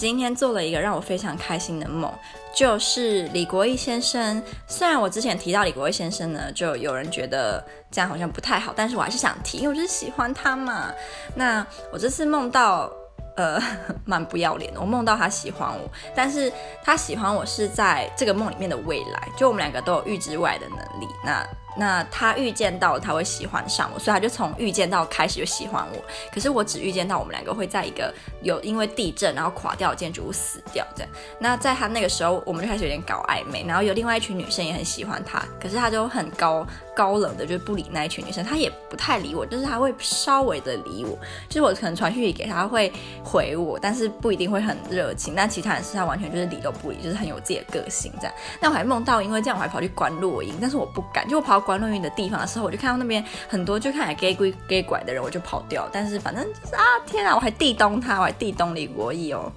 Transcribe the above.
今天做了一个让我非常开心的梦，就是李国毅先生。虽然我之前提到李国毅先生呢，就有人觉得这样好像不太好，但是我还是想提，因为我就是喜欢他嘛。那我这次梦到。呃，蛮不要脸的。我梦到他喜欢我，但是他喜欢我是在这个梦里面的未来，就我们两个都有预知未来的能力。那。那他预见到他会喜欢上我，所以他就从预见到开始就喜欢我。可是我只预见到我们两个会在一个有因为地震然后垮掉的建筑物死掉这样。那在他那个时候，我们就开始有点搞暧昧，然后有另外一群女生也很喜欢他，可是他就很高高冷的，就不理那一群女生，他也不太理我，就是他会稍微的理我，就是我可能传讯息给他会回我，但是不一定会很热情。但其他人是他完全就是理都不理，就是很有自己的个性这样。那我还梦到因为这样我还跑去关录音，但是我不敢，就我跑。观论语的地方的时候，我就看到那边很多就看起来 gay 鬼 gay 拐的人，我就跑掉。但是反正就是啊，天啊，我还地咚他，我还地咚李国义哦。